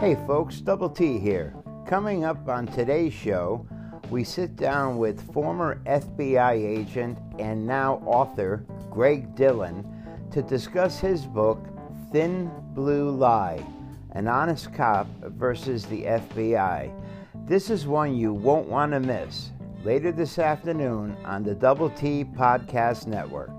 Hey folks, Double T here. Coming up on today's show, we sit down with former FBI agent and now author Greg Dillon to discuss his book, Thin Blue Lie An Honest Cop versus the FBI. This is one you won't want to miss later this afternoon on the Double T Podcast Network.